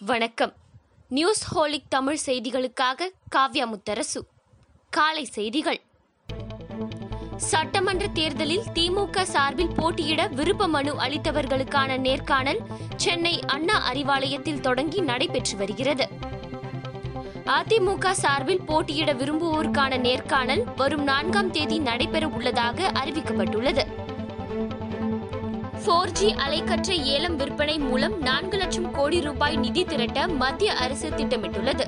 வணக்கம். News holic Tamil செய்திகளுக்காக காவ்யா முத்தரசு. காலை செய்திகள். சட்டமன்ற தேர்தலில் திமுக சார்பில் போட்டியிட விருப்ப மனு அளித்தவர்களுக்கான நேர்காணல் சென்னை அண்ணா அறிவாலயத்தில் தொடங்கி நடைபெற்று வருகிறது. அதிமுக சார்பில் போட்டியிட விரும்புவோருக்கான நேர்காணல் வரும் நான்காம் தேதி நடைபெற உள்ளதாக அறிவிக்கப்பட்டுள்ளது. போர் ஜி அலைக்கற்றை ஏலம் விற்பனை மூலம் நான்கு லட்சம் கோடி ரூபாய் நிதி திரட்ட மத்திய அரசு திட்டமிட்டுள்ளது.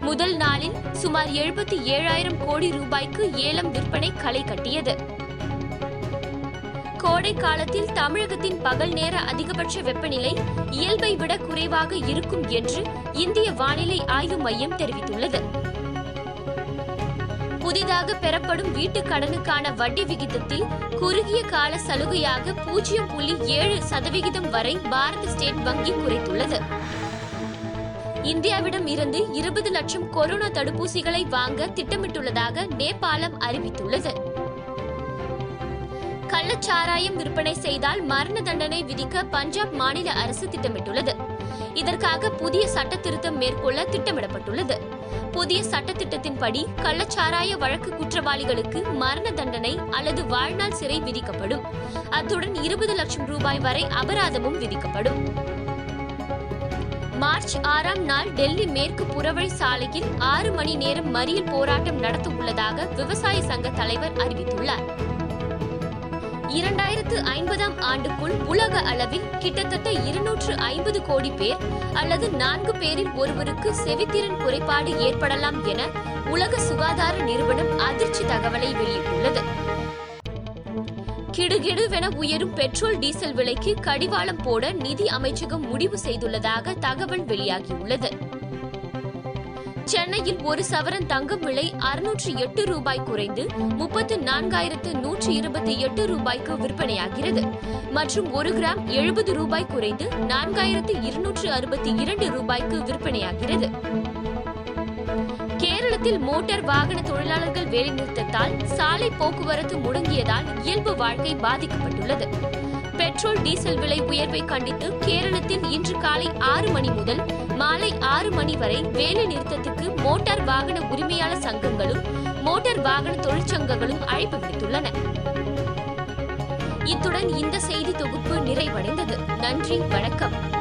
முதல் நாளில் சுமார் எழுபத்தி ஏழாயிரம் கோடி ரூபாய்க்கு ஏலம் விற்பனை களை கட்டியது. கோடை காலத்தில் தமிழகத்தின் பகல் நேர அதிகபட்ச வெப்பநிலை இயல்பை விட குறைவாக இருக்கும் என்று இந்திய வானிலை ஆய்வு மையம் தெரிவித்துள்ளது. புதிதாக பெறப்படும் வீட்டுக் கடனுக்கான வட்டி விகிதத்தில் குறுகிய கால சலுகையாக பூஜ்ஜியம் புள்ளி ஏழு சதவிகிதம் வரை பாரத ஸ்டேட் வங்கி குறைத்துள்ளது. இந்தியாவிடம் இருந்து இருபது லட்சம் கொரோனா தடுப்பூசிகளை வாங்க திட்டமிட்டுள்ளதாக நேபாளம் அறிவித்துள்ளது. கள்ளச்சாராயம் விற்பனை செய்தால் மரண தண்டனை விதிக்க பஞ்சாப் மாநில அரசு திட்டமிட்டுள்ளது. இதற்காக புதிய சட்ட திருத்தம் மேற்கொள்ள திட்டமிடப்பட்டுள்ளது. புதிய சட்டத்திட்டத்தின்படி கள்ளச்சாராய வழக்கு குற்றவாளிகளுக்கு மரண தண்டனை அல்லது வாழ்நாள் சிறை விதிக்கப்படும். அத்துடன் இருபது லட்சம் ரூபாய் வரை அபராதமும் விதிக்கப்படும். மார்ச் ஆறாம் நாள் டெல்லி மேற்கு புறவழி சாலையில் ஆறு மணி நேரம் மறியல் போராட்டம் நடத்த உள்ளதாக விவசாய சங்க தலைவர் அறிவித்துள்ளார். இரண்டாயிரத்து ஐம்பதாம் ஆண்டுக்குள் உலக அளவில் கிட்டத்தட்ட இருநூற்று ஐம்பது கோடி பேர் அல்லது நான்கு பேரில் ஒருவருக்கு செவித்திறன் குறைபாடு ஏற்படலாம் என உலக சுகாதார நிறுவனம் அதிர்ச்சி தகவலை வெளியிட்டுள்ளது. கிடுகிடுவென உயரும் பெட்ரோல் டீசல் விலைக்கு கடிவாளம் போட நிதி அமைச்சகம் முடிவு செய்துள்ளதாக தகவல் வெளியாகியுள்ளது. சென்னையில் ஒரு சவரன் தங்கம் விலை அறுநூற்றி எட்டு ரூபாய் குறைந்து முப்பத்து நான்காயிரத்து நூற்றி இருபத்தி எட்டு ரூபாய்க்கு விற்பனையாகிறது. மற்றும் ஒரு கிராம் எழுபது ரூபாய் குறைந்து நான்காயிரத்து இருநூற்று அறுபத்தி இரண்டு ரூபாய்க்கு விற்பனையாகிறது. கேரளத்தில் மோட்டார் வாகன தொழிலாளர்கள் வேலைநிறுத்தத்தால் சாலை போக்குவரத்து முடங்கியதால் இயல்பு வாழ்க்கை பாதிக்கப்பட்டுள்ளது. பெட்ரோல் டீசல் விலை உயர்வை கண்டித்து கேரளத்தில் இன்று காலை ஆறு மணி முதல் மாலை ஆறு மணி வரை வேலை நிறுத்தத்துக்கு மோட்டார் வாகன உரிமையாளர் சங்கங்களும் மோட்டார் வாகன தொழிற்சங்கங்களும் அழைப்பு விடுத்துள்ளன. இத்துடன் இந்த செய்தி தொகுப்பு நிறைவடைந்தது. நன்றி வணக்கம்.